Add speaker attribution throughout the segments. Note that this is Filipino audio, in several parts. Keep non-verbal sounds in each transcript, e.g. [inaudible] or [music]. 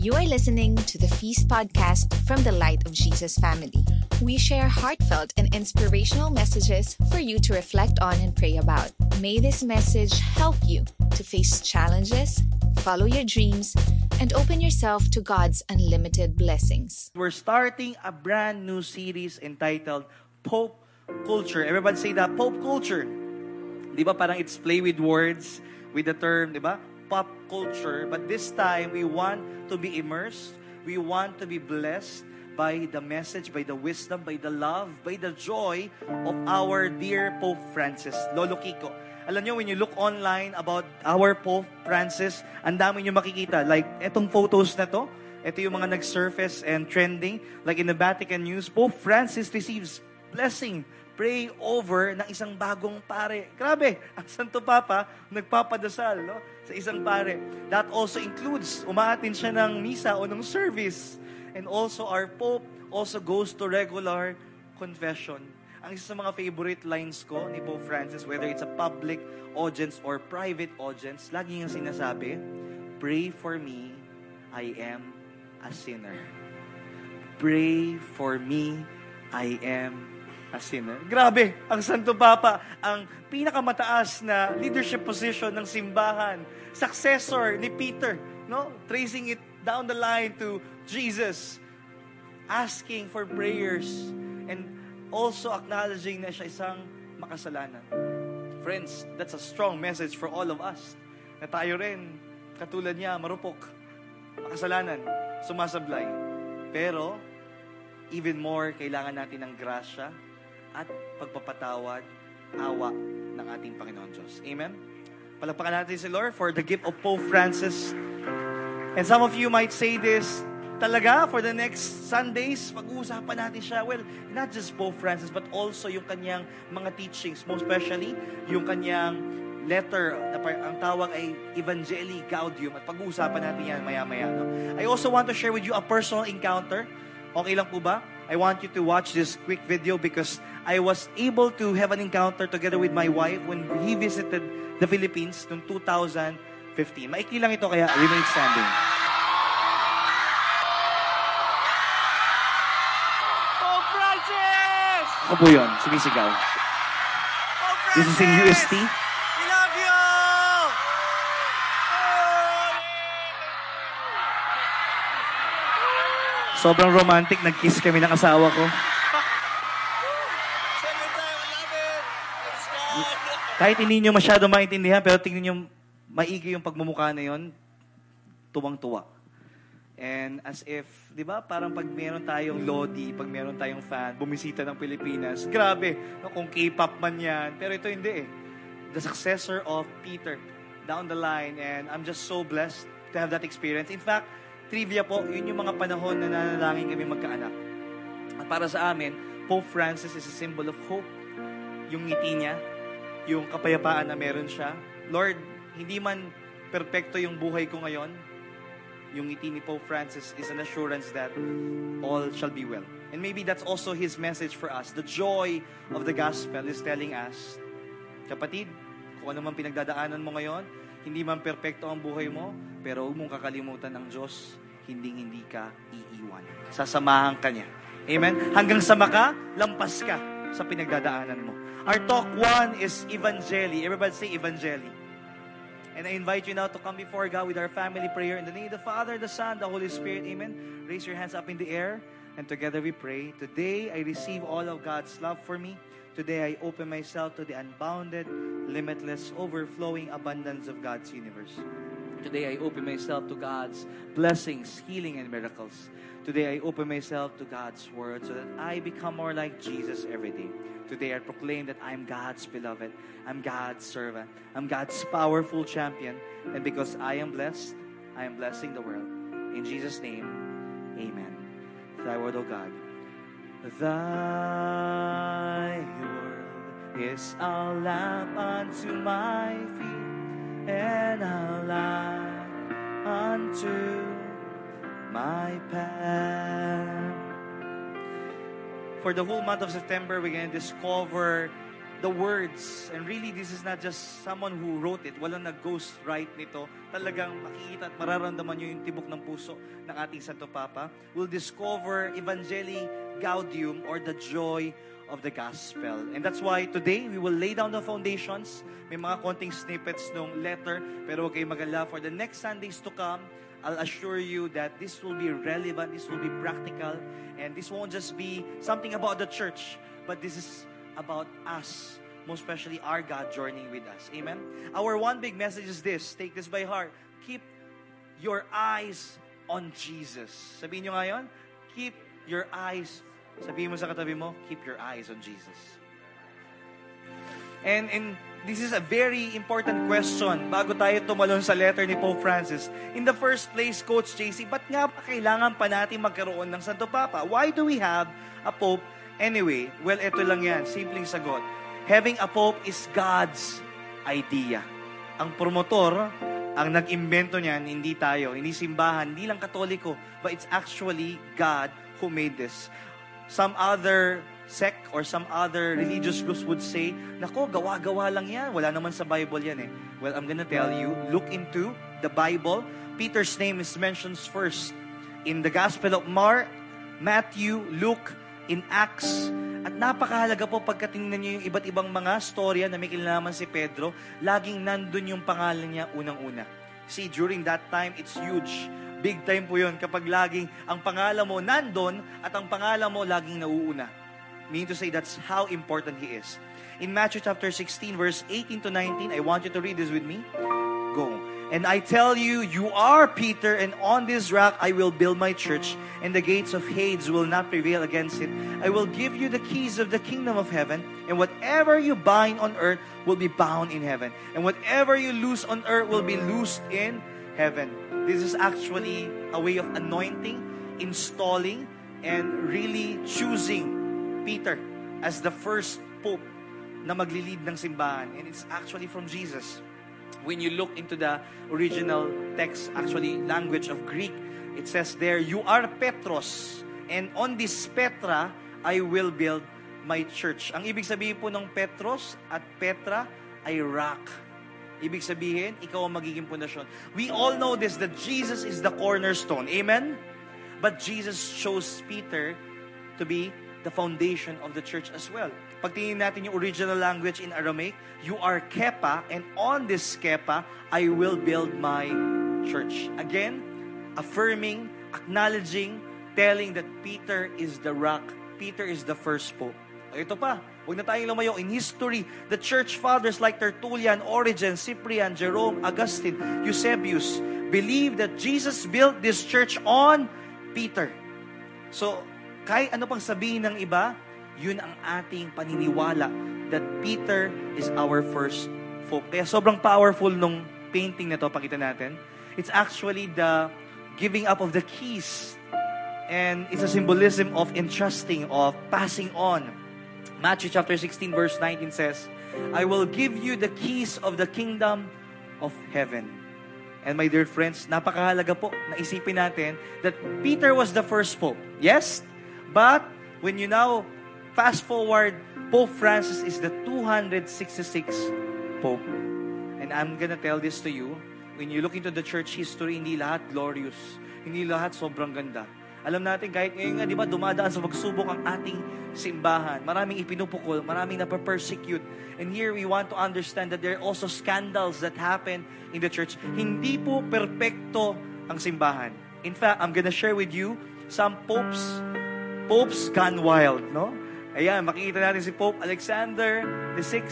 Speaker 1: You are listening to the Feast podcast from the Light of Jesus family. We share heartfelt and inspirational messages for you to reflect on and pray about. May this message help you to face challenges, follow your dreams, and open yourself to God's unlimited blessings.
Speaker 2: We're starting a brand new series entitled Pope Culture. Everybody say that, Pope Culture. Di parang it's play with words, with the term, di? Pop culture. But this time, we want to be immersed. We want to be blessed by the message, by the wisdom, by the love, by the joy of our dear Pope Francis, Lolo Kiko. Alam nyo, when you look online about our Pope Francis, ang dami nyo makikita. Like, etong photos na to, ito yung mga nag-surface and trending. Like in the Vatican News, Pope Francis receives blessing pray over ng isang bagong pare. Grabe, [laughs] ang Santo Papa nagpapadasal no? sa isang pare. That also includes, umaatin siya ng misa o ng service. And also our Pope also goes to regular confession. Ang isa sa mga favorite lines ko ni Pope Francis, whether it's a public audience or private audience, lagi niyang sinasabi, Pray for me, I am a sinner. Pray for me, I am a sinner. Grabe, ang Santo Papa, ang pinakamataas na leadership position ng simbahan, successor ni Peter, no? Tracing it down the line to Jesus, asking for prayers and also acknowledging na siya isang makasalanan. Friends, that's a strong message for all of us. Na tayo rin, katulad niya, marupok, makasalanan, sumasablay. Pero, even more, kailangan natin ng grasya, at pagpapatawad, awa ng ating Panginoon Diyos. Amen? Palagpakan natin si Lord for the gift of Pope Francis. And some of you might say this, talaga, for the next Sundays, pag-uusapan natin siya. Well, not just Pope Francis, but also yung kanyang mga teachings, most especially yung kanyang letter, na ang tawag ay Evangelii Gaudium, at pag-uusapan natin yan maya-maya. No? I also want to share with you a personal encounter. Okay lang po ba? I want you to watch this quick video because I was able to have an encounter together with my wife when he visited the Philippines noong 2015. Maikli lang ito kaya remain standing.
Speaker 3: Pope Francis!
Speaker 2: Ako po yun, sumisigaw. This is in! UST. Sobrang romantic, nag-kiss kami ng asawa ko. Kahit hindi nyo masyado maintindihan, pero tingnan nyo, maigi yung pagmumukha na yon, tuwang-tuwa. And as if, di ba, parang pag meron tayong Lodi, pag meron tayong fan, bumisita ng Pilipinas, grabe, no, kung K-pop man yan. Pero ito hindi eh. The successor of Peter down the line. And I'm just so blessed to have that experience. In fact, trivia po, yun yung mga panahon na nanalangin kami magkaanak. At para sa amin, Pope Francis is a symbol of hope. Yung ngiti niya, yung kapayapaan na meron siya. Lord, hindi man perpekto yung buhay ko ngayon, yung ngiti ni Pope Francis is an assurance that all shall be well. And maybe that's also his message for us. The joy of the gospel is telling us, kapatid, kung ano man pinagdadaanan mo ngayon, hindi man perpekto ang buhay mo, pero huwag mong kakalimutan ng Diyos, hindi hindi ka iiwan. Sasamahan ka niya. Amen? Hanggang sa maka, lampas ka sa pinagdadaanan mo. Our talk one is Evangeli. Everybody say Evangeli. And I invite you now to come before God with our family prayer in the name of the Father, the Son, the Holy Spirit. Amen. Raise your hands up in the air and together we pray. Today I receive all of God's love for me. Today I open myself to the unbounded, limitless, overflowing abundance of God's universe. Today I open myself to God's blessings, healing, and miracles. Today I open myself to God's word so that I become more like Jesus every day. Today I proclaim that I'm God's beloved. I'm God's servant. I'm God's powerful champion. And because I am blessed, I am blessing the world. In Jesus' name, amen. Thy word, O God. Thy word is a lamp unto my feet and light unto my path. For the whole month of September, we're going to discover the words. And really, this is not just someone who wrote it. Walang nag-ghost write nito. Talagang makikita at mararamdaman nyo yung tibok ng puso ng ating Santo Papa. We'll discover Evangelii Gaudium or the joy of the gospel. And that's why today, we will lay down the foundations. May mga konting snippets ng letter, pero huwag kayong magala. For the next Sundays to come, I'll assure you that this will be relevant, this will be practical, and this won't just be something about the church, but this is about us, most especially our God journeying with us. Amen? Our one big message is this. Take this by heart. Keep your eyes on Jesus. Sabihin nyo ngayon, keep your eyes. Sabihin mo sa katabi mo, keep your eyes on Jesus. And, and this is a very important question bago tayo tumalon sa letter ni Pope Francis. In the first place, Coach JC, ba't nga pa kailangan pa natin magkaroon ng Santo Papa? Why do we have a Pope Anyway, well, ito lang yan. Simpleng sagot. Having a Pope is God's idea. Ang promotor, ang nag-imbento niyan, hindi tayo, hindi simbahan, hindi lang katoliko, but it's actually God who made this. Some other sect or some other religious groups would say, nako, gawa-gawa lang yan. Wala naman sa Bible yan eh. Well, I'm gonna tell you, look into the Bible. Peter's name is mentioned first in the Gospel of Mark, Matthew, Luke, in Acts. At napakahalaga po pagkatingnan niyo yung iba't ibang mga storya na may kinalaman si Pedro, laging nandun yung pangalan niya unang-una. See, during that time, it's huge. Big time po yun kapag laging ang pangalan mo nandun at ang pangalan mo laging nauuna. Meaning to say, that's how important He is. In Matthew chapter 16, verse 18 to 19, I want you to read this with me. Go. And I tell you, you are Peter, and on this rock I will build my church, and the gates of Hades will not prevail against it. I will give you the keys of the kingdom of heaven, and whatever you bind on earth will be bound in heaven, and whatever you loose on earth will be loosed in heaven. This is actually a way of anointing, installing, and really choosing Peter as the first pope na maglilid ng simbahan. And it's actually from Jesus when you look into the original text, actually language of Greek, it says there, You are Petros, and on this Petra, I will build my church. Ang ibig sabihin po ng Petros at Petra ay rock. Ibig sabihin, ikaw ang magiging pundasyon. We all know this, that Jesus is the cornerstone. Amen? But Jesus chose Peter to be the foundation of the church as well. Pag tingin natin yung original language in Aramaic, you are Kepa, and on this Kepa, I will build my church. Again, affirming, acknowledging, telling that Peter is the rock. Peter is the first pope. Ito pa, huwag na tayong lumayo. In history, the church fathers like Tertullian, Origen, Cyprian, Jerome, Augustine, Eusebius believe that Jesus built this church on Peter. So, kahit ano pang sabihin ng iba, yun ang ating paniniwala that Peter is our first folk. Kaya sobrang powerful nung painting na to, pakita natin. It's actually the giving up of the keys. And it's a symbolism of entrusting, of passing on. Matthew chapter 16 verse 19 says, I will give you the keys of the kingdom of heaven. And my dear friends, napakahalaga po na isipin natin that Peter was the first pope. Yes? But when you now fast forward, Pope Francis is the 266 Pope. And I'm gonna tell this to you, when you look into the church history, hindi lahat glorious. Hindi lahat sobrang ganda. Alam natin, kahit ngayon nga, di ba, dumadaan sa pagsubok ang ating simbahan. Maraming ipinupukol, maraming napapersecute. And here, we want to understand that there are also scandals that happen in the church. Hindi po perpekto ang simbahan. In fact, I'm gonna share with you some popes, popes gone wild, no? Ayan, makikita natin si Pope Alexander VI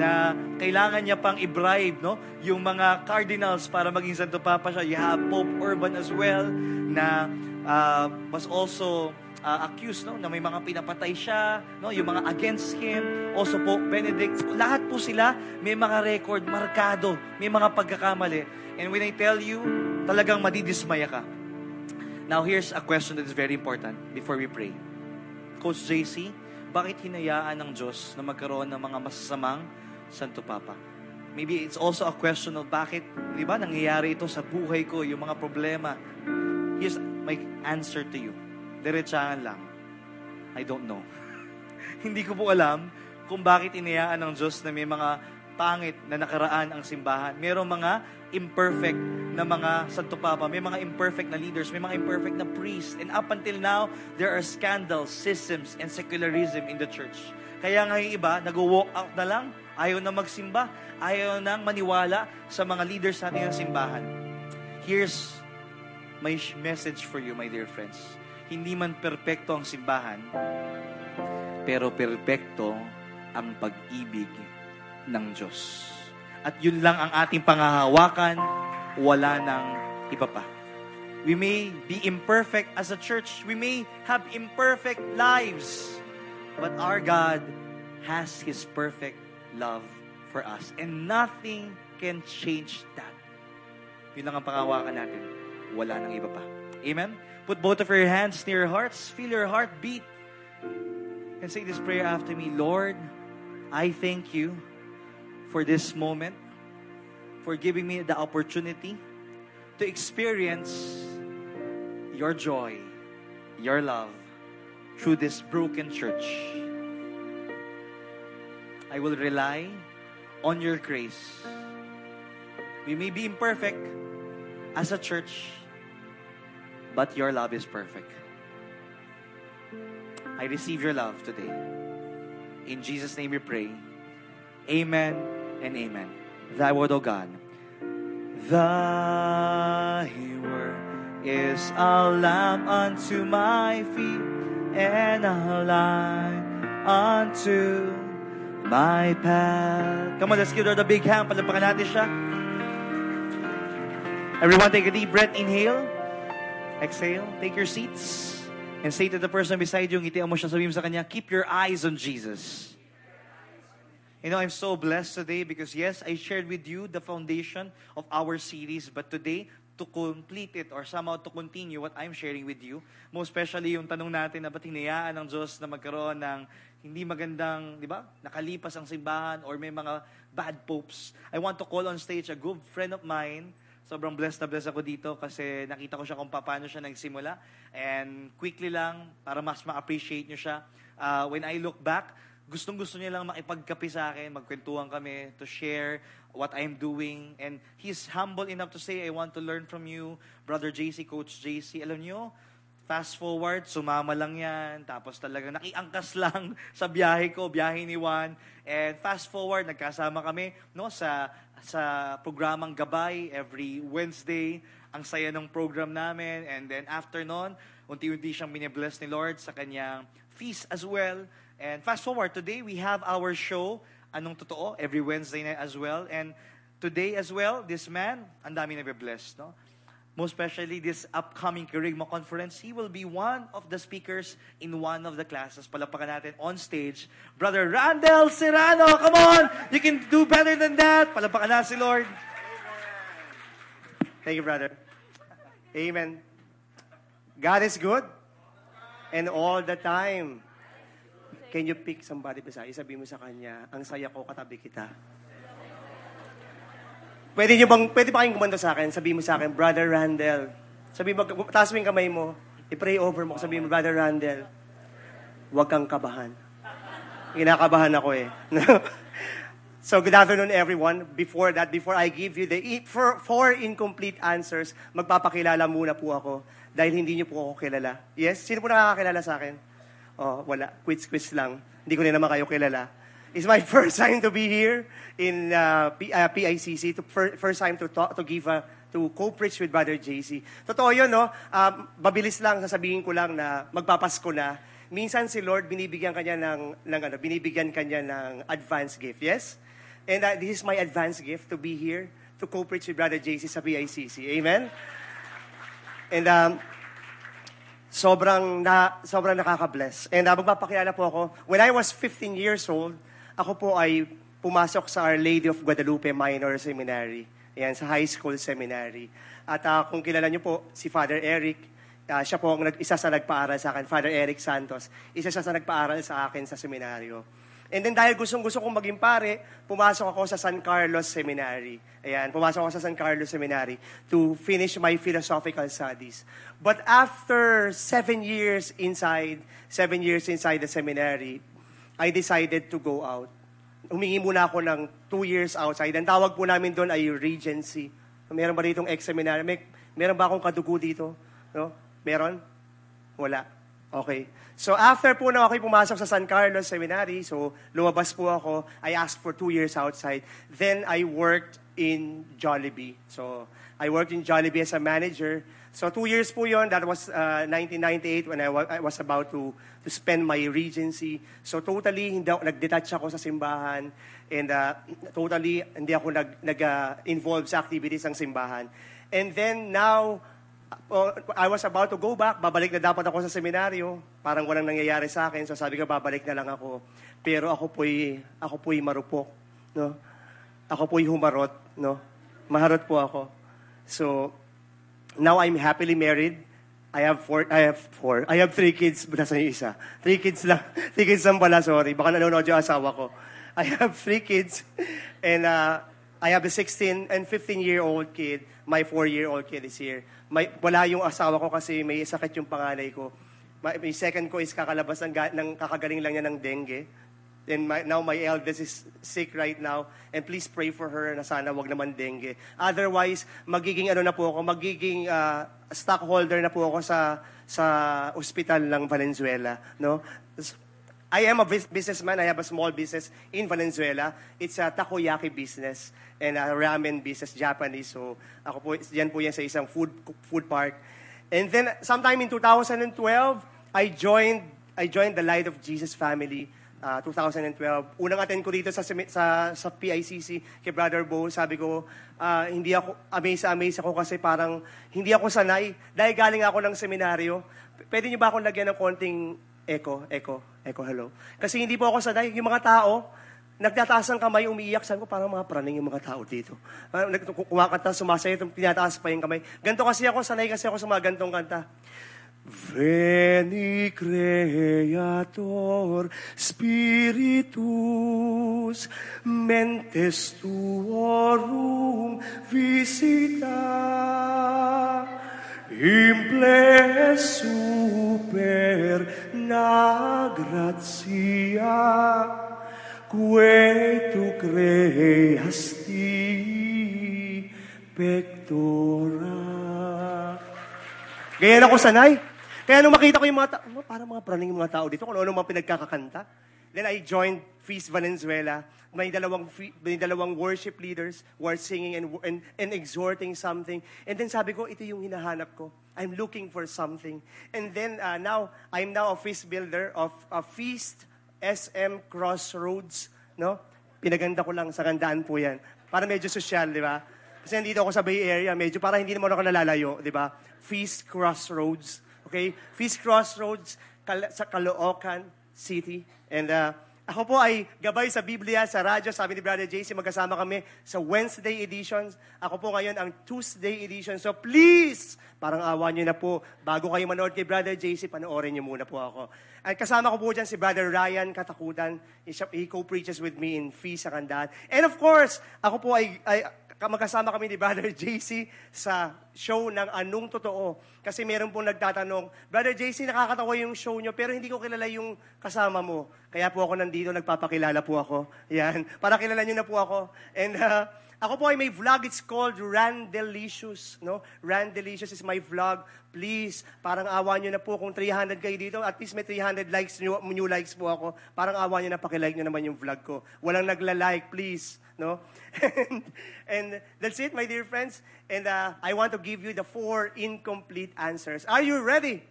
Speaker 2: na kailangan niya pang i-bribe no? yung mga cardinals para maging Santo Papa siya. You have Pope Urban as well na uh, was also uh, accused no na may mga pinapatay siya no yung mga against him also po Benedict lahat po sila may mga record markado may mga pagkakamali. And when I tell you talagang madidismaya ka. Now here's a question that is very important before we pray. Coach JC bakit hinayaan ng Diyos na magkaroon ng mga masasamang Santo Papa? Maybe it's also a question of bakit di ba nangyayari ito sa buhay ko yung mga problema. Here's my answer to you. Diretsahan lang. I don't know. [laughs] Hindi ko po alam kung bakit inayaan ng Diyos na may mga pangit na nakaraan ang simbahan. Merong mga imperfect na mga Santo Papa, may mga imperfect na leaders, may mga imperfect na priests. And up until now, there are scandals, schisms, and secularism in the church. Kaya nga yung iba, nag-walk out na lang, ayaw na magsimba, ayaw nang maniwala sa mga leaders natin ng simbahan. Here's sh- message for you, my dear friends. Hindi man perpekto ang simbahan, pero perpekto ang pag-ibig ng Diyos. At yun lang ang ating pangahawakan, wala nang iba pa. We may be imperfect as a church. We may have imperfect lives. But our God has His perfect love for us. And nothing can change that. Yun lang ang pangahawakan natin. Wala nang iba pa. Amen? Put both of your hands near your hearts. Feel your heart beat. And say this prayer after me. Lord, I thank you for this moment, for giving me the opportunity to experience your joy, your love through this broken church. I will rely on your grace. We may be imperfect as a church, but your love is perfect. I receive your love today. In Jesus' name we pray. Amen and amen. Thy word, O God. Thy word is a lamp unto my feet and a light unto my path. Come on, let's give her the big hand. Palapakan natin siya. Everyone, take a deep breath. Inhale. Exhale. Take your seats. And say to the person beside you, ngitian mo siya, sabihin sa kanya, keep your eyes on Jesus. You know, I'm so blessed today because yes, I shared with you the foundation of our series, but today, to complete it or somehow to continue what I'm sharing with you, most especially yung tanong natin na ba't hinayaan ng Diyos na magkaroon ng hindi magandang, di ba, nakalipas ang simbahan or may mga bad popes. I want to call on stage a good friend of mine, Sobrang blessed na blessed ako dito kasi nakita ko siya kung paano siya nagsimula. And quickly lang, para mas ma-appreciate nyo siya, uh, when I look back, gustong-gusto niya lang makipagkape sa akin, magkwentuhan kami, to share what I'm doing. And he's humble enough to say, I want to learn from you, Brother JC, Coach JC. Alam nyo, fast forward, sumama lang yan. Tapos talagang nakiangkas [laughs] lang sa biyahe ko, biyahe ni Juan. And fast forward, nagkasama kami no, sa sa programang Gabay every Wednesday. Ang saya ng program namin. And then after nun, unti-unti siyang binibless ni Lord sa kanyang feast as well. And fast forward, today we have our show, Anong Totoo, every Wednesday night as well. And today as well, this man, ang dami na blessed no? Most especially this upcoming Kerigma Conference, he will be one of the speakers in one of the classes. Palapakan natin on stage. Brother Randall Serrano, come on! You can do better than that. Palapakan na si Lord.
Speaker 4: Thank you, brother. Amen. God is good. And all the time. Can you pick somebody beside? Isabi mo sa kanya, ang saya ko katabi kita. Pwede niyo bang, pwede ba kayong kumanda sa akin? Sabi mo sa akin, Brother Randall. Sabi mo, taas mo yung kamay mo. I-pray over mo. Sabi mo, Brother Randall, huwag kang kabahan. Kinakabahan ako eh. [laughs] so good afternoon everyone. Before that, before I give you the i- four, four incomplete answers, magpapakilala muna po ako dahil hindi niyo po ako kilala. Yes? Sino po nakakakilala sa akin? Oh, wala. Quiz-quiz lang. Hindi ko rin naman kayo kilala. It's my [laughs] first time to be here in uh, P- uh, PICC. To, fir- first time to talk, to give a, to co-preach with Brother JC. Totoo yun, no? Um, mabilis lang, sasabihin ko lang na magpapasko na. Minsan si Lord, binibigyan kanya ng, ng ano, binibigyan kanya ng advance gift. Yes? And uh, this is my advance gift to be here to co-preach with Brother JC sa PICC. Amen? And um, sobrang na sobrang nakaka-bless. And uh, magpapakilala po ako. When I was 15 years old, ako po ay pumasok sa Our Lady of Guadalupe Minor Seminary. Ayan, sa high school seminary. At uh, kung kilala niyo po, si Father Eric, uh, siya po ang nag, isa sa nagpaaral sa akin, Father Eric Santos. Isa siya sa nagpaaral sa akin sa seminaryo. And then dahil gustong-gusto kong maging pare, pumasok ako sa San Carlos Seminary. Ayan, pumasok ako sa San Carlos Seminary to finish my philosophical studies. But after seven years inside, seven years inside the seminary, I decided to go out. Humingi muna ako ng two years outside. Ang tawag po namin doon ay Regency. Meron ba ditong ex-seminary? May, meron ba akong kadugo dito? No? Meron? Wala. Okay. So after po na ako'y pumasok sa San Carlos Seminary, so lumabas po ako, I asked for two years outside. Then I worked in Jollibee. So I worked in Jollibee as a manager. So two years po yon. That was uh, 1998 when I, wa- I was about to, to spend my regency. So totally, hindi ako, nag-detach ako sa simbahan. And uh, totally, hindi ako nag, nag-involve sa activities ng simbahan. And then now, Oh, I was about to go back. Babalik na dapat ako sa seminaryo. Parang walang nangyayari sa akin. So sabi ko, babalik na lang ako. Pero ako po'y, ako po'y marupok. No? Ako po'y humarot. No? Maharot po ako. So, now I'm happily married. I have four, I have four. I have three kids. [laughs] Nasa yung isa. Three kids lang. [laughs] Three kids lang pala, sorry. Baka nanonood yung asawa ko. I have three kids. And uh, I have a 16 and 15-year-old kid. My 4-year-old kid is here. May, wala yung asawa ko kasi may sakit yung panganay ko. My, my second ko is kakalabas ng, ng kakagaling lang niya ng dengue. And my, now my eldest is sick right now. And please pray for her na sana wag naman dengue. Otherwise, magiging ano na po ako, magiging uh, stockholder na po ako sa sa ospital ng Valenzuela, no? I am a bus- businessman. I have a small business in Valenzuela. It's a takoyaki business and a ramen business, Japanese. So, ako po, yan po yan sa isang food food park. And then, sometime in 2012, I joined I joined the Light of Jesus family. Uh, 2012. Unang attend ko dito sa, sa, sa PICC kay Brother Bo. Sabi ko, ah, hindi ako, amaze amaze ako kasi parang hindi ako sanay. Dahil galing ako ng seminaryo. Pwede niyo ba akong lagyan ng konting echo, echo, echo, hello? Kasi hindi po ako sanay. Yung mga tao, nagtataas ng kamay, umiiyak. Sabi ko, parang mga praning yung mga tao dito. Uh, kumakanta, sumasaya, tinataas pa yung kamay. Ganto kasi ako, sanay kasi ako sa mga gantong kanta. Veni creator spiritus mentes tuorum visita imple super na gratia quae tu creasti pectora Gaya na ko sanay. Kaya nung makita ko yung mga tao, parang mga praning mga tao dito, kung ano mga pinagkakakanta. Then I joined Feast Valenzuela. May dalawang, may dalawang worship leaders who are singing and, and, and exhorting something. And then sabi ko, ito yung hinahanap ko. I'm looking for something. And then uh, now, I'm now a feast builder of a Feast SM Crossroads. No? Pinaganda ko lang sa gandaan po yan. Para medyo social, di ba? Kasi nandito ako sa Bay Area, medyo para hindi naman ako nalalayo, di ba? Feast Crossroads. Okay? Feast Crossroads Kal- sa Caloocan City. And uh, ako po ay gabay sa Biblia, sa radyo. Sabi ni Brother JC, magkasama kami sa Wednesday editions. Ako po ngayon ang Tuesday edition. So please, parang awa niyo na po, bago kayo manood kay Brother JC, panoorin niyo muna po ako. At kasama ko po dyan si Brother Ryan Katakutan. He, he co-preaches with me in Feast sa Kandaan. And of course, ako po ay, ay magkasama kami ni Brother [laughs] JC sa show ng Anong Totoo. Kasi meron pong nagtatanong, Brother JC, nakakatawa yung show nyo, pero hindi ko kilala yung kasama mo. Kaya po ako nandito, nagpapakilala po ako. Yan, para kilala nyo na po ako. And uh, ako po ay may vlog, it's called Randelicious. No? Randelicious is my vlog. Please, parang awa nyo na po kung 300 kayo dito, at least may 300 likes, new, new likes po ako. Parang awa nyo na, pakilike nyo naman yung vlog ko. Walang nagla-like, please. No? and, [laughs] and that's it, my dear friends. And uh, I want to give you the four incomplete answers. Are you ready?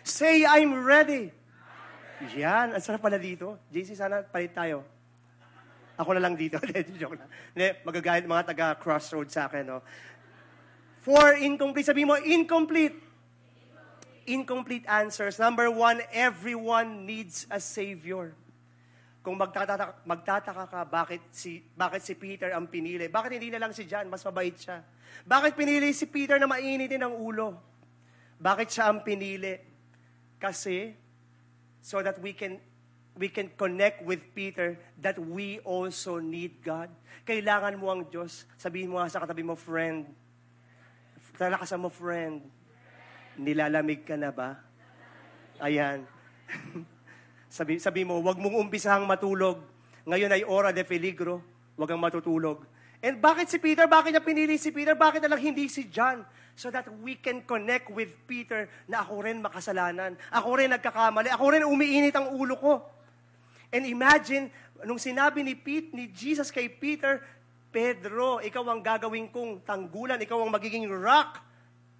Speaker 4: Say, I'm ready. Yan, ang sarap pala dito. JC, sana palit tayo. Ako na lang dito. [laughs] Joke lang. Hindi, magagalit mga taga-crossroad sa akin. No? Four incomplete. Sabi mo, incomplete. Incomplete answers. Number one, everyone needs a Savior. Kung magtataka, magtataka ka, bakit si, bakit si Peter ang pinili? Bakit hindi na lang si John? Mas mabait siya. Bakit pinili si Peter na mainitin ang ulo? Bakit siya ang pinili? Kasi, so that we can we can connect with Peter that we also need God. Kailangan mo ang Diyos. Sabihin mo nga sa katabi mo, friend. Talakasan mo, friend. Nilalamig ka na ba? Ayan. [laughs] Sabi, sabi mo, wag mong umpisahang matulog. Ngayon ay ora de peligro. Wag kang matutulog. And bakit si Peter? Bakit niya pinili si Peter? Bakit na lang hindi si John? So that we can connect with Peter na ako rin makasalanan. Ako rin nagkakamali. Ako rin umiinit ang ulo ko. And imagine, nung sinabi ni Pete, ni Jesus kay Peter, Pedro, ikaw ang gagawin kong tanggulan, ikaw ang magiging rock,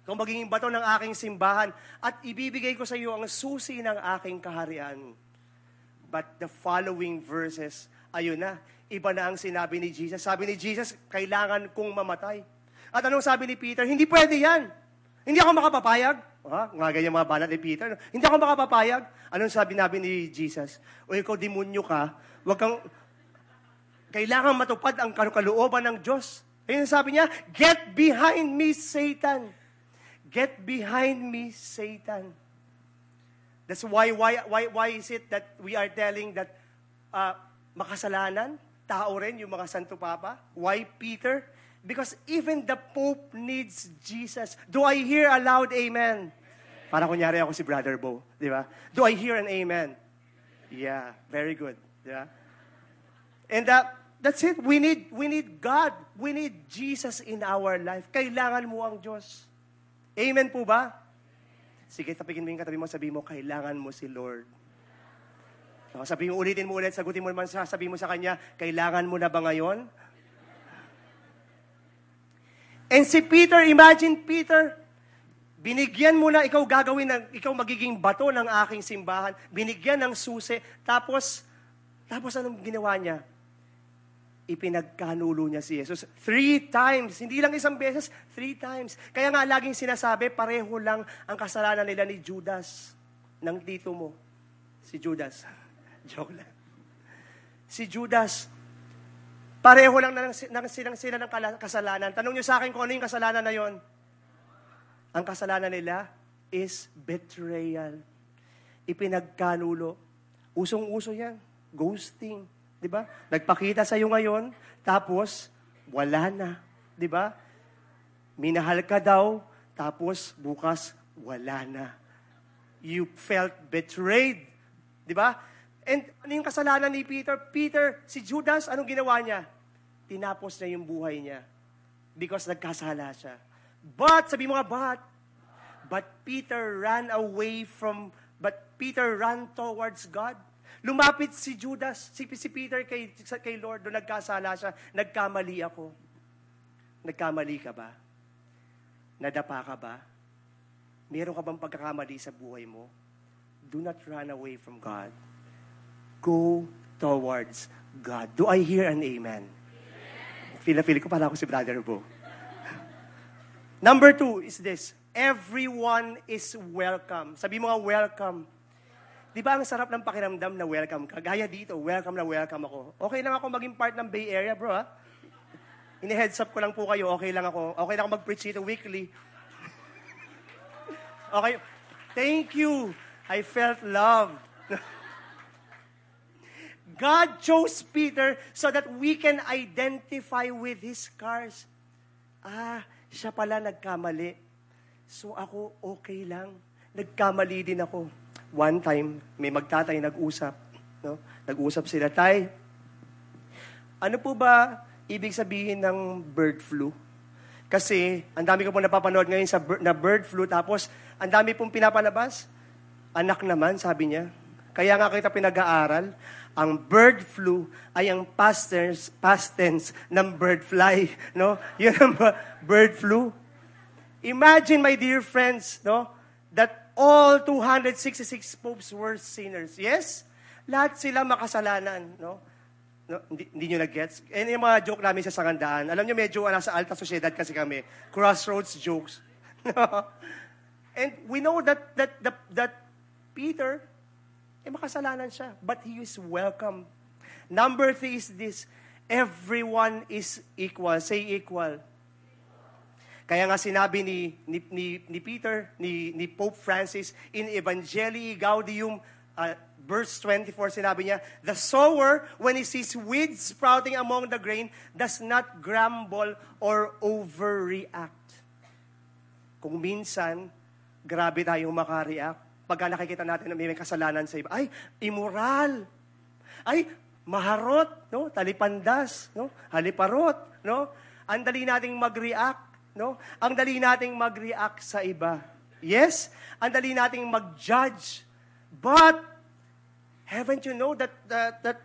Speaker 4: ikaw ang magiging bato ng aking simbahan, at ibibigay ko sa iyo ang susi ng aking kaharian. But the following verses, ayun na, iba na ang sinabi ni Jesus. Sabi ni Jesus, kailangan kong mamatay. At anong sabi ni Peter? Hindi pwede yan. Hindi ako makapapayag. Ha? Nga ganyan mga banat ni Peter. Hindi ako makapapayag. Anong sabi nabi ni Jesus? O ikaw, demonyo ka, wag kang, kailangan matupad ang kalooban ng Diyos. Ayun sabi niya, Get behind me, Satan. Get behind me, Satan. That's why, why, why, why is it that we are telling that uh, makasalanan, tao rin, yung mga Santo Papa? Why Peter? Because even the Pope needs Jesus. Do I hear a loud amen? Para kunyari ako si Brother Bo, di ba? Do I hear an amen? Yeah, very good. Di ba? And uh, that's it. We need, we need God. We need Jesus in our life. Kailangan mo ang Diyos. Amen po ba? Sige, tapigin mo yung katabi mo, sabi mo, kailangan mo si Lord. So, sabi mo, ulitin mo ulit, sagutin mo naman, sa- sabi mo sa Kanya, kailangan mo na ba ngayon? And si Peter, imagine Peter, binigyan mo na ikaw gagawin, ng, ikaw magiging bato ng aking simbahan, binigyan ng susi, tapos, tapos anong ginawa niya? ipinagkanulo niya si Jesus. Three times. Hindi lang isang beses, three times. Kaya nga laging sinasabi, pareho lang ang kasalanan nila ni Judas, ng tito mo. Si Judas. [laughs] Joke lang. Si Judas, pareho lang na, ng, silang sila ng kasalanan. Tanong niyo sa akin kung ano yung kasalanan na yon. Ang kasalanan nila is betrayal. Ipinagkanulo. Usong-uso yan. Ghosting. Ba? Nagpakita sa iyo ngayon, tapos wala na. Ba? Minahal ka daw, tapos bukas wala na. You felt betrayed. Di ba? And ano yung kasalanan ni Peter? Peter, si Judas, anong ginawa niya? Tinapos niya yung buhay niya. Because nagkasala siya. But, sabi mo nga, but, but Peter ran away from, but Peter ran towards God. Lumapit si Judas, si, si Peter kay, kay Lord, doon nagkasala siya, nagkamali ako. Nagkamali ka ba? Nadapa ka ba? Meron ka bang pagkakamali sa buhay mo? Do not run away from God. Go towards God. Do I hear an amen? Na feel ko para ako si Brother Bo. [laughs] Number two is this. Everyone is welcome. Sabi mo nga, welcome. Di ba ang sarap ng pakiramdam na welcome ka? Gaya dito, welcome na welcome ako. Okay lang ako maging part ng Bay Area, bro, ha? Ini-heads up ko lang po kayo, okay lang ako. Okay lang ako mag-preach dito weekly. [laughs] okay. Thank you. I felt love. [laughs] God chose Peter so that we can identify with his scars. Ah, siya pala nagkamali. So ako, okay lang. Nagkamali din ako. One time, may magtatay nag-usap. No? Nag-usap sila, Tay, ano po ba ibig sabihin ng bird flu? Kasi, ang dami ko po napapanood ngayon sa bir- na bird flu, tapos, ang dami pong pinapalabas. Anak naman, sabi niya. Kaya nga kita pinag-aaral, ang bird flu ay ang past tense, past tense ng bird fly. [laughs] No? Yun ang bird flu. Imagine, my dear friends, no, that all 266 popes were sinners. Yes? Lahat sila makasalanan, no? No, hindi, hindi nyo nag-gets. And yung mga joke namin sa sangandaan, alam nyo, medyo uh, nasa alta sociedad kasi kami. Crossroads jokes. [laughs] And we know that, that, that, that Peter, eh makasalanan siya. But he is welcome. Number three is this, everyone is equal. Say equal. Kaya nga sinabi ni, ni, ni, ni Peter, ni, ni Pope Francis, in Evangelii Gaudium, uh, verse 24, sinabi niya, The sower, when he sees weeds sprouting among the grain, does not grumble or overreact. Kung minsan, grabe tayong makareact, Pagka nakikita natin na may kasalanan sa iba, ay, immoral. Ay, maharot, no? Talipandas, no? Haliparot, no? Ang dali nating mag-react, no? Ang dali nating mag-react sa iba. Yes, ang dali nating mag-judge. But haven't you know that that, that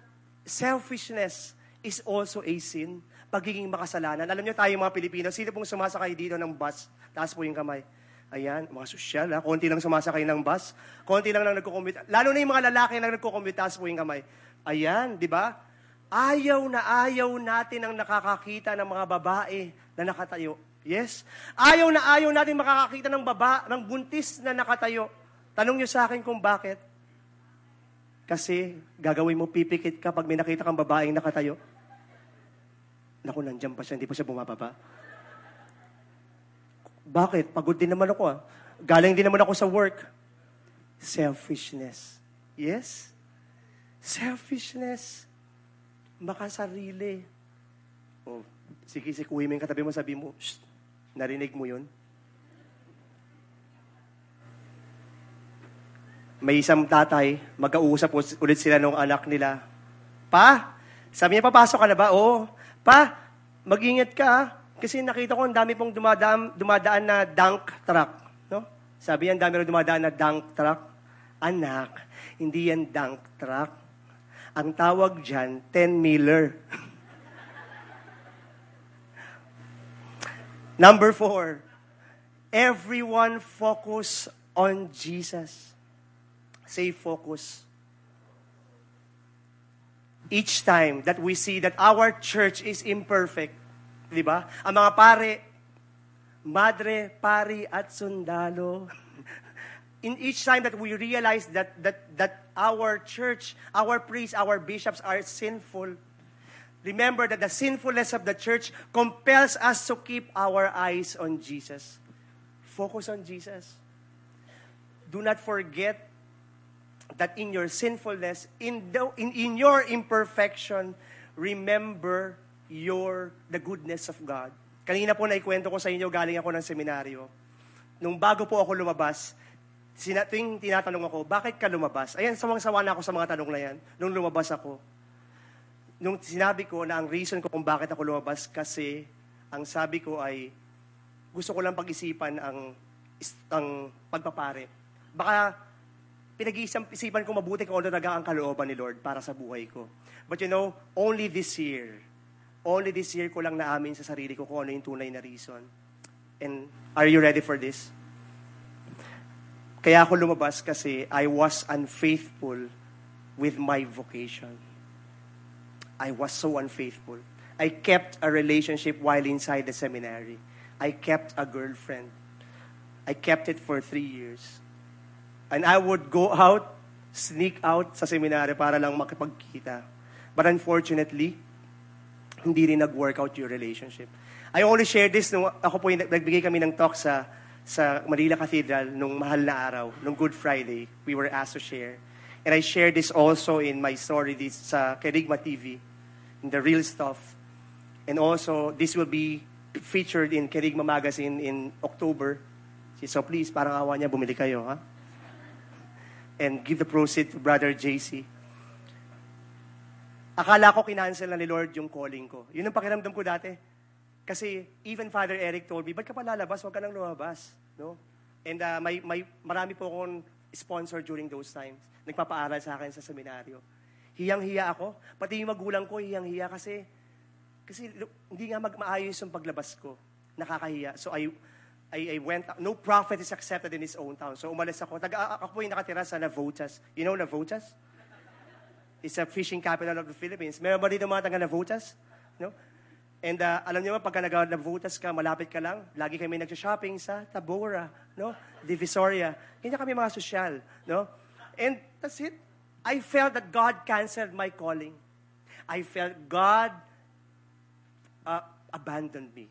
Speaker 4: selfishness is also a sin? Pagiging makasalanan. Alam niyo tayo mga Pilipino, sino pong sumasakay dito ng bus? Taas po yung kamay. Ayan, mga sosyal ha. Konti lang sumasakay ng bus. Konti lang lang nagkukommute. Lalo na yung mga lalaki lang nagkukommute. Taas po yung kamay. Ayan, di ba? Ayaw na ayaw natin ang nakakakita ng mga babae na nakatayo. Yes? Ayaw na ayaw natin makakakita ng baba, ng buntis na nakatayo. Tanong niyo sa akin kung bakit. Kasi gagawin mo pipikit ka pag may nakita kang babaeng nakatayo. Naku, nandiyan pa siya, hindi pa siya bumababa. Bakit? Pagod din naman ako ah. Galing din naman ako sa work. Selfishness. Yes? Selfishness. Makasarili. Oh, sige, sikuhin mo yung katabi mo, sabi mo, Shh, narinig mo yun? May isang tatay, mag-uusap ulit sila nung anak nila. Pa, sabi niya, papasok ka na ba? Oo. Pa, mag-ingat ka ah. Kasi nakita ko ang dami pong dumadaan, dumadaan na dunk truck. No? Sabi yan, dami rin dumadaan na dunk truck. Anak, hindi yan dunk truck. Ang tawag dyan, 10-miller. [laughs] Number four, everyone focus on Jesus. Say focus. Each time that we see that our church is imperfect, di ba? Ang mga pare, madre, pari, at sundalo. [laughs] In each time that we realize that, that, that our church, our priests, our bishops are sinful, remember that the sinfulness of the church compels us to keep our eyes on Jesus. Focus on Jesus. Do not forget that in your sinfulness, in, the, in, in your imperfection, remember your the goodness of God. Kanina po naikwento ko sa inyo, galing ako ng seminaryo. Nung bago po ako lumabas, sina, tuwing tinatanong ako, bakit ka lumabas? Ayan, sawang-sawa na ako sa mga tanong na yan. Nung lumabas ako, nung sinabi ko na ang reason ko kung bakit ako lumabas, kasi ang sabi ko ay, gusto ko lang pag-isipan ang, ang pagpapare. Baka pinag-iisipan ko mabuti kung ano talaga ang kalooban ni Lord para sa buhay ko. But you know, only this year, only this year ko lang naamin sa sarili ko kung ano yung tunay na reason. And are you ready for this? Kaya ako lumabas kasi I was unfaithful with my vocation. I was so unfaithful. I kept a relationship while inside the seminary. I kept a girlfriend. I kept it for three years. And I would go out, sneak out sa seminary para lang makipagkita. But unfortunately, hindi rin nag-work out your relationship. I only share this nung ako po yung nagbigay kami ng talk sa sa Manila Cathedral nung mahal na araw, nung Good Friday. We were asked to share. And I share this also in my story this sa Kerigma TV, in the real stuff. And also, this will be featured in Kerigma Magazine in October. So please, parang awa niya, bumili kayo, ha? And give the proceed to Brother JC. Akala ko kinancel na ni Lord yung calling ko. Yun ang pakiramdam ko dati. Kasi even Father Eric told me, ba't ka pa lalabas? Huwag ka nang lumabas. No? And uh, may, may, marami po akong sponsor during those times. Nagpapaaral sa akin sa seminaryo. Hiyang-hiya ako. Pati yung magulang ko, hiyang-hiya kasi kasi hindi nga magmaayos yung paglabas ko. Nakakahiya. So I, I, I went, no prophet is accepted in his own town. So umalis ako. Taga, ako po yung nakatira sa Navotas. You know Navotas? It's a fishing capital of the Philippines. Meron ba dito mga taga Navotas? No? And uh, alam niyo ba, pagka nag-votas ka, malapit ka lang, lagi kami nag-shopping sa Tabora, no? Divisoria. Kanya kami mga sosyal, no? And that's it. I felt that God canceled my calling. I felt God uh, abandoned me.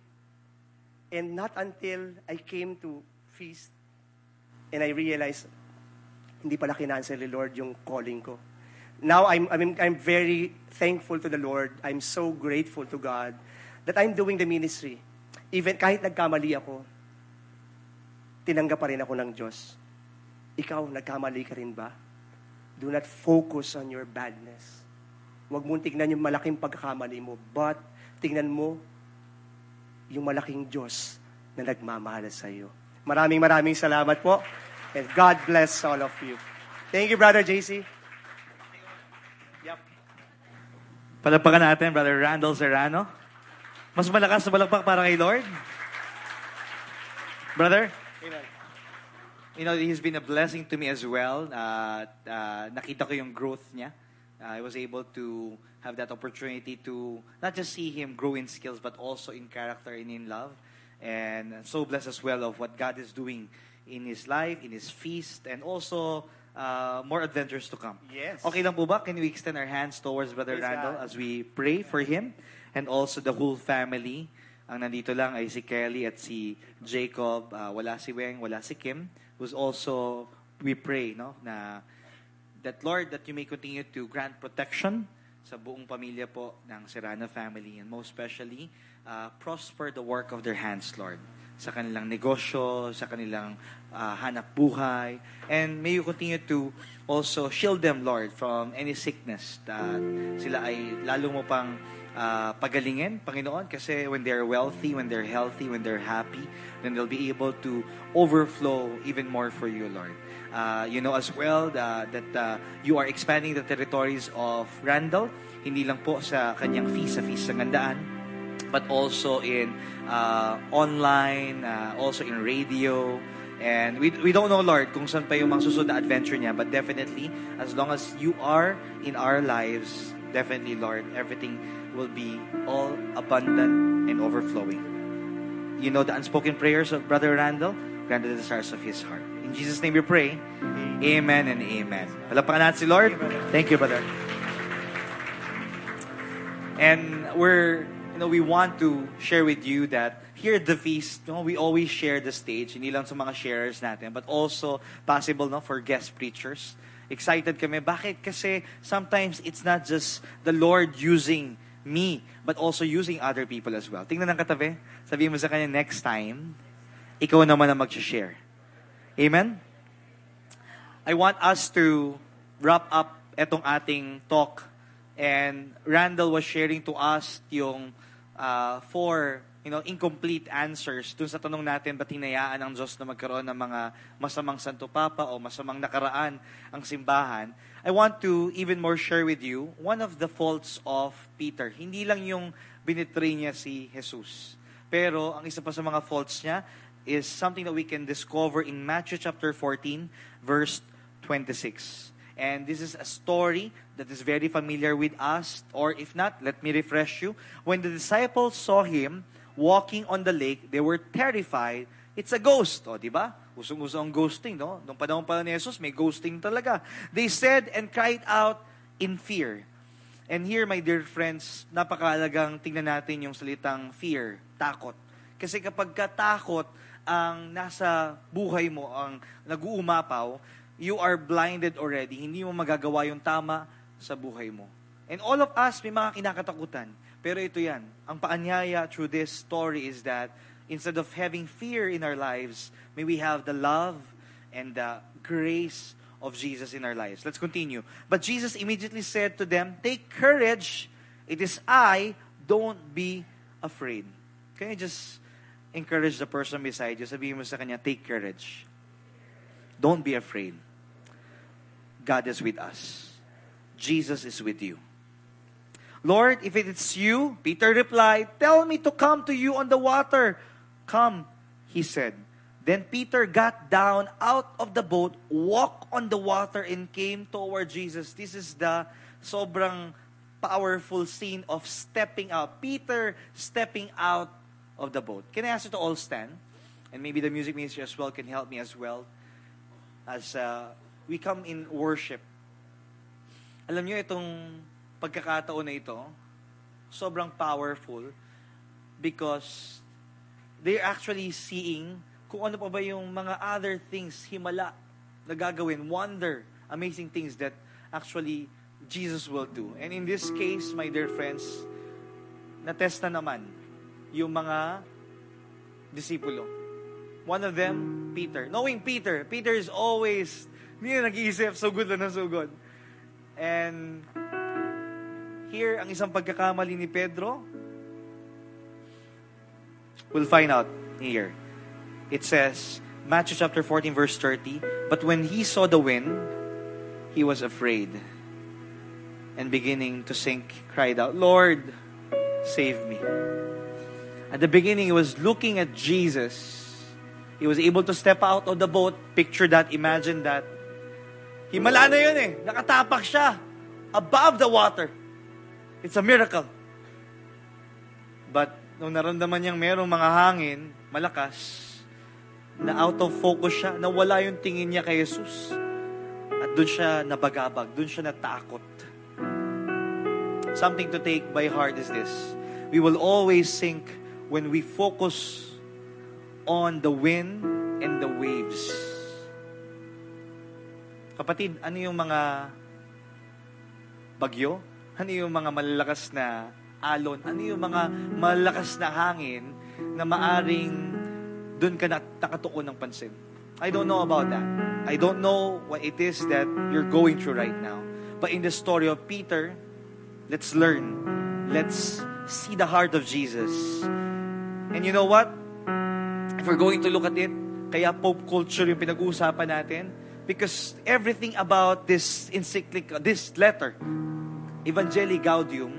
Speaker 4: And not until I came to feast and I realized, hindi pala kinancel ni Lord yung calling ko. Now, I'm, I'm, I'm very thankful to the Lord. I'm so grateful to God that I'm doing the ministry. Even kahit nagkamali ako, tinanggap pa rin ako ng Diyos. ikaw, nagkamali ka rin ba? Do not focus on your badness. Huwag mong tignan yung malaking pagkakamali mo, but tignan mo yung malaking Diyos na nagmamahal sa iyo. Maraming maraming salamat po. And God bless all of you. Thank you, Brother JC.
Speaker 2: Palapakan natin, Brother Randall Serrano. Mas malakas na balakpak para kay Lord. Brother,
Speaker 4: Amen.
Speaker 2: you know, he's been a blessing to me as well. Uh, uh, nakita ko yung growth niya. Uh, I was able to have that opportunity to not just see him grow in skills, but also in character and in love. And so blessed as well of what God is doing in his life, in his feast, and also uh, more adventures to come.
Speaker 4: Yes.
Speaker 2: Okay lang po ba? Can we extend our hands towards Brother
Speaker 4: Praise
Speaker 2: Randall
Speaker 4: God.
Speaker 2: as we pray for him and also the whole family? Ang nandito lang ay si Kelly at si Jacob. Uh, wala si Weng, wala si Kim. Who's also, we pray, no? Na that Lord, that you may continue to grant protection sa buong pamilya po ng Serrano family and most especially, uh, prosper the work of their hands, Lord. Sa kanilang negosyo, sa kanilang uh, hanap buhay. And may you continue to also shield them, Lord, from any sickness that sila ay lalo mo pang uh, pagalingin, Panginoon, kasi when they're wealthy, when they're healthy, when they're happy, then they'll be able to overflow even more for you, Lord. Uh, you know as well that, that uh, you are expanding the territories of Randall, hindi lang po sa kanyang feast, sa feast ng gandaan, but also in uh, online, uh, also in radio. And we, we don't know, Lord, kung saan pa yung mga susunod na adventure niya, but definitely, as long as you are in our lives, definitely, Lord, everything will be all abundant and overflowing. You know the unspoken prayers of Brother Randall, granted the desires of his heart. In Jesus' name we pray. Amen and amen. Si Lord. Thank you, brother. And we're, you know, we want to share with you that here at the feast, you know, we always share the stage, hindi lang sa mga sharers natin, but also possible no, for guest preachers. Excited kami. Bakit? Kasi sometimes it's not just the Lord using me, but also using other people as well. Tingnan ng katabi. Sabihin mo sa kanya, next time, ikaw naman ang mag-share. Amen? I want us to wrap up etong ating talk. And Randall was sharing to us yung uh, four you know, incomplete answers dun sa tanong natin, ba't hinayaan ng Diyos na magkaroon ng mga masamang Santo Papa o masamang nakaraan ang simbahan. I want to even more share with you one of the faults of Peter. Hindi lang yung binitray niya si Jesus. Pero ang isa pa sa mga faults niya is something that we can discover in Matthew chapter 14, verse 26. And this is a story that is very familiar with us. Or if not, let me refresh you. When the disciples saw him walking on the lake, they were terrified. It's a ghost. O, di ba? Usong-uso ang ghosting, no? Nung panahon pa ni Jesus, may ghosting talaga. They said and cried out in fear. And here, my dear friends, napakalagang tingnan natin yung salitang fear, takot. Kasi kapag katakot ang nasa buhay mo, ang nag-uumapaw, you are blinded already. Hindi mo magagawa yung tama sa buhay mo. And all of us, may mga kinakatakutan. Pero ito yan, ang paanyaya through this story is that instead of having fear in our lives, may we have the love and the grace of Jesus in our lives. Let's continue. But Jesus immediately said to them, Take courage, it is I, don't be afraid. Can you just encourage the person beside you? Sabihin mo sa kanya, take courage. Don't be afraid. God is with us. Jesus is with you. Lord, if it is you, Peter replied, tell me to come to you on the water. Come, he said. Then Peter got down out of the boat, walked on the water, and came toward Jesus. This is the sobrang powerful scene of stepping out. Peter stepping out of the boat. Can I ask you to all stand? And maybe the music ministry as well can help me as well as uh, we come in worship. Alam niyo itong pagkakataon na ito, sobrang powerful because they're actually seeing kung ano pa ba yung mga other things, himala, na gagawin, wonder, amazing things that actually Jesus will do. And in this case, my dear friends, natest na naman yung mga disipulo. One of them, Peter. Knowing Peter, Peter is always, hindi na nag-iisip, so good na so good. And here, ang isang pagkakamali ni Pedro, we'll find out here. It says, Matthew chapter 14, verse 30, But when he saw the wind, he was afraid. And beginning to sink, cried out, Lord, save me. At the beginning, he was looking at Jesus. He was able to step out of the boat. Picture that, imagine that. Himala na yun eh. Nakatapak siya. Above the water. It's a miracle. But, nung naramdaman niyang merong mga hangin, malakas, na out of focus siya, nawala yung tingin niya kay Jesus. At doon siya nabagabag, doon siya natakot. Something to take by heart is this. We will always sink when we focus on the wind and the waves. Kapatid, ano yung mga bagyo? Ano yung mga malalakas na alon? Ano yung mga malalakas na hangin na maaring doon ka nakatuon ng pansin? I don't know about that. I don't know what it is that you're going through right now. But in the story of Peter, let's learn. Let's see the heart of Jesus. And you know what? If we're going to look at it, kaya Pope culture yung pinag-uusapan natin, because everything about this encyclical, this letter, Evangelii Gaudium,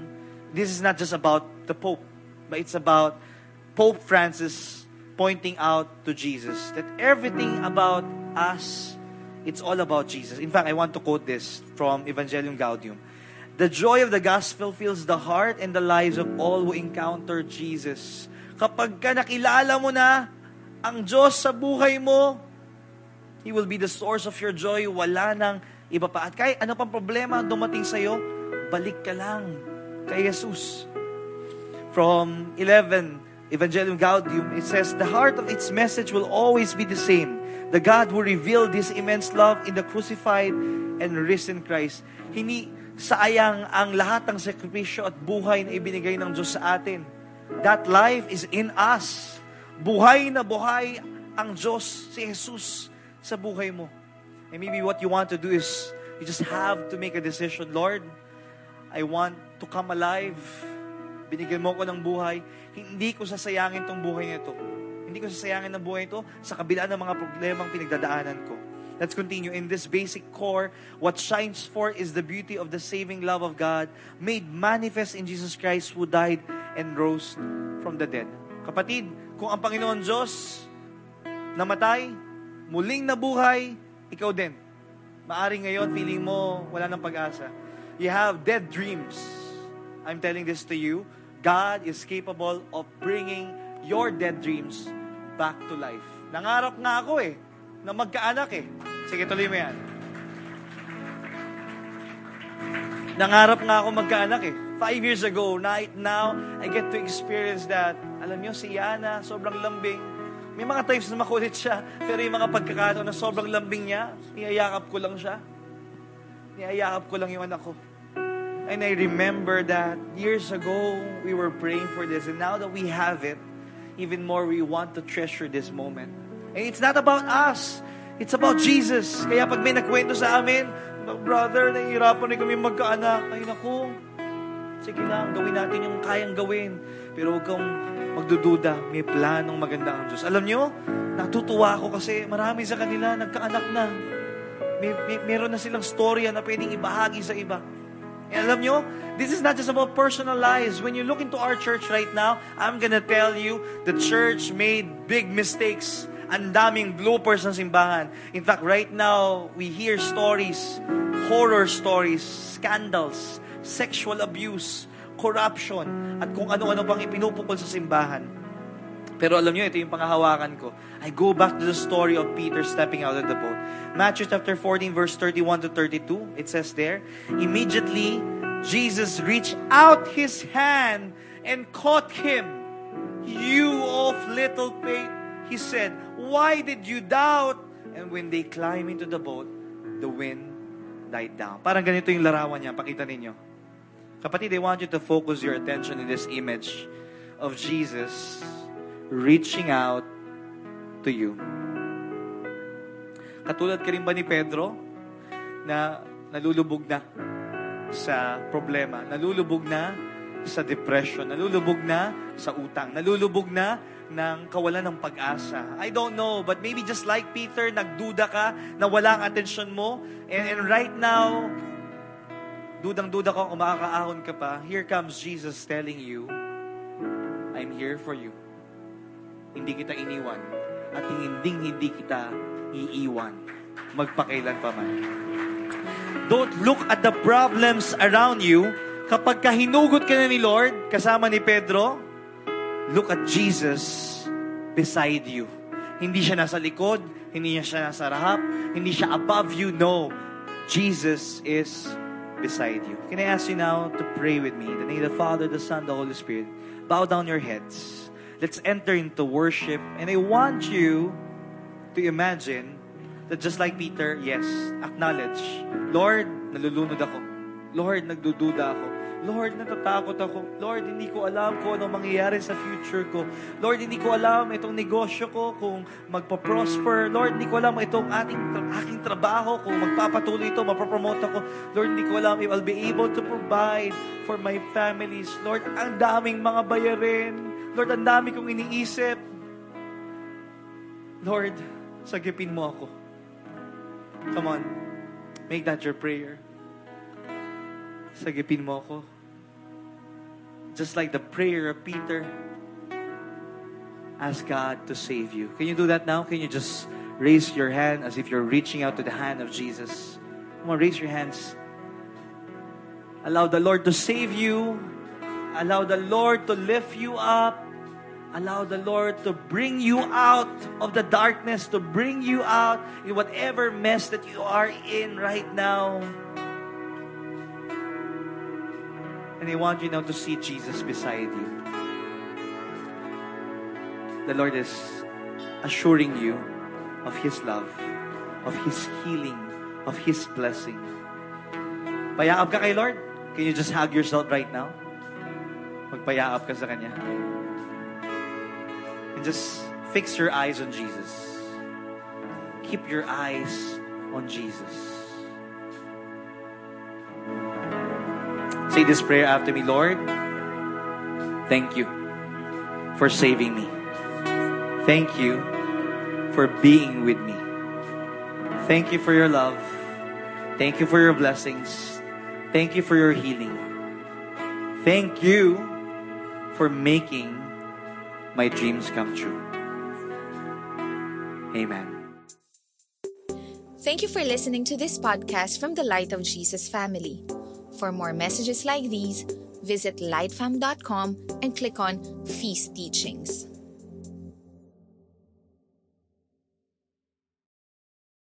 Speaker 2: this is not just about the Pope, but it's about Pope Francis pointing out to Jesus that everything about us, it's all about Jesus. In fact, I want to quote this from Evangelium Gaudium. The joy of the gospel fills the heart and the lives of all who encounter Jesus. Kapag ka nakilala mo na ang Diyos sa buhay mo, He will be the source of your joy. Wala nang iba pa. At kahit ano pang problema dumating sa'yo, balik ka lang kay Jesus. From 11, Evangelium Gaudium, it says, The heart of its message will always be the same. The God who revealed this immense love in the crucified and risen Christ. Hindi sayang ang lahat ng sakripisyo at buhay na ibinigay ng Diyos sa atin. That life is in us. Buhay na buhay ang Diyos, si Jesus, sa buhay mo. And maybe what you want to do is, you just have to make a decision, Lord, I want to come alive. Binigyan mo ko ng buhay. Hindi ko sasayangin tong buhay nito. Hindi ko sasayangin ng buhay ito sa kabila ng mga problemang pinagdadaanan ko. Let's continue. In this basic core, what shines forth is the beauty of the saving love of God made manifest in Jesus Christ who died and rose from the dead. Kapatid, kung ang Panginoon Diyos namatay, muling nabuhay, ikaw din. Maaring ngayon, feeling mo, wala ng pag-asa. You have dead dreams. I'm telling this to you. God is capable of bringing your dead dreams back to life. Nangarap nga ako eh, na magkaanak eh. Sige, tuloy mo yan. Nangarap nga ako magkaanak eh. Five years ago, right now, I get to experience that. Alam niyo, si Yana, sobrang lambing. May mga times na makulit siya, pero yung mga pagkakataon na sobrang lambing niya, niyayakap ko lang siya. Niyayakap ko lang yung anak ko. And I remember that years ago, we were praying for this. And now that we have it, even more we want to treasure this moment. And it's not about us. It's about Jesus. Kaya pag may nagkwento sa amin, brother, nahihirapan na kami magkaanak. Ay naku, sige lang, gawin natin yung kayang gawin. Pero huwag kang magdududa. May planong maganda ang Diyos. Alam nyo, natutuwa ako kasi marami sa kanila nagkaanak na. May, may, meron na silang storya na pwedeng ibahagi sa iba. And alam nyo, this is not just about personal lives. When you look into our church right now, I'm gonna tell you, the church made big mistakes. Ang daming bloopers ng simbahan. In fact, right now, we hear stories, horror stories, scandals, sexual abuse, corruption, at kung ano-ano pang ipinupukol sa simbahan. Pero alam nyo, ito yung pangahawakan ko. I go back to the story of Peter stepping out of the boat. Matthew chapter 14, verse 31 to 32, it says there, Immediately, Jesus reached out his hand and caught him. You of little faith, he said, Why did you doubt? And when they climb into the boat, the wind died down. Parang ganito yung larawan niya. Pakita ninyo. Kapatid, I want you to focus your attention in this image of Jesus reaching out to you. Katulad ka rin ba ni Pedro na nalulubog na sa problema, nalulubog na sa depression, nalulubog na sa utang, nalulubog na ng kawalan ng pag-asa. I don't know, but maybe just like Peter, nagduda ka na wala ang atensyon mo, and, and right now, dudang-duda ka kung makakaahon ka pa, here comes Jesus telling you, I'm here for you. Hindi kita iniwan. At hindi hindi kita iiwan. Magpakailan pa man. Don't look at the problems around you. Kapag kahinugot ka na ni Lord, kasama ni Pedro, look at Jesus beside you. Hindi siya nasa likod, hindi siya nasa rahap, hindi siya above you. No, Jesus is beside you. Can I ask you now to pray with me? In the name of the Father, the Son, the Holy Spirit. Bow down your heads. Let's enter into worship. And I want you to imagine that just like Peter, yes, acknowledge, Lord, nalulunod ako. Lord, nagdududa ako. Lord, natatakot ako. Lord, hindi ko alam kung ano mangyayari sa future ko. Lord, hindi ko alam itong negosyo ko kung magpa-prosper. Lord, hindi ko alam itong ating, aking trabaho kung magpapatuloy ito, mapapromote ako. Lord, hindi ko alam if I'll be able to provide for my families. Lord, ang daming mga bayarin. Lord, ang dami kong iniisip. Lord, sagipin mo ako. Come on. Make that your prayer. Sagipin mo ako. Just like the prayer of Peter. Ask God to save you. Can you do that now? Can you just raise your hand as if you're reaching out to the hand of Jesus? Come on, raise your hands. Allow the Lord to save you. Allow the Lord to lift you up. Allow the Lord to bring you out of the darkness, to bring you out in whatever mess that you are in right now. And I want you now to see Jesus beside you. The Lord is assuring you of His love, of His healing, of His blessing. Payaab ka kay Lord? Can you just hug yourself right now? Magpayaab ka sa Kanya. And just fix your eyes on Jesus. Keep your eyes on Jesus. Say this prayer after me, Lord. Thank you for saving me. Thank you for being with me. Thank you for your love. Thank you for your blessings. Thank you for your healing. Thank you for making my dreams come true. Amen.
Speaker 1: Thank you for listening to this podcast from the Light of Jesus family. For more messages like these, visit lightfam.com and click on Feast Teachings.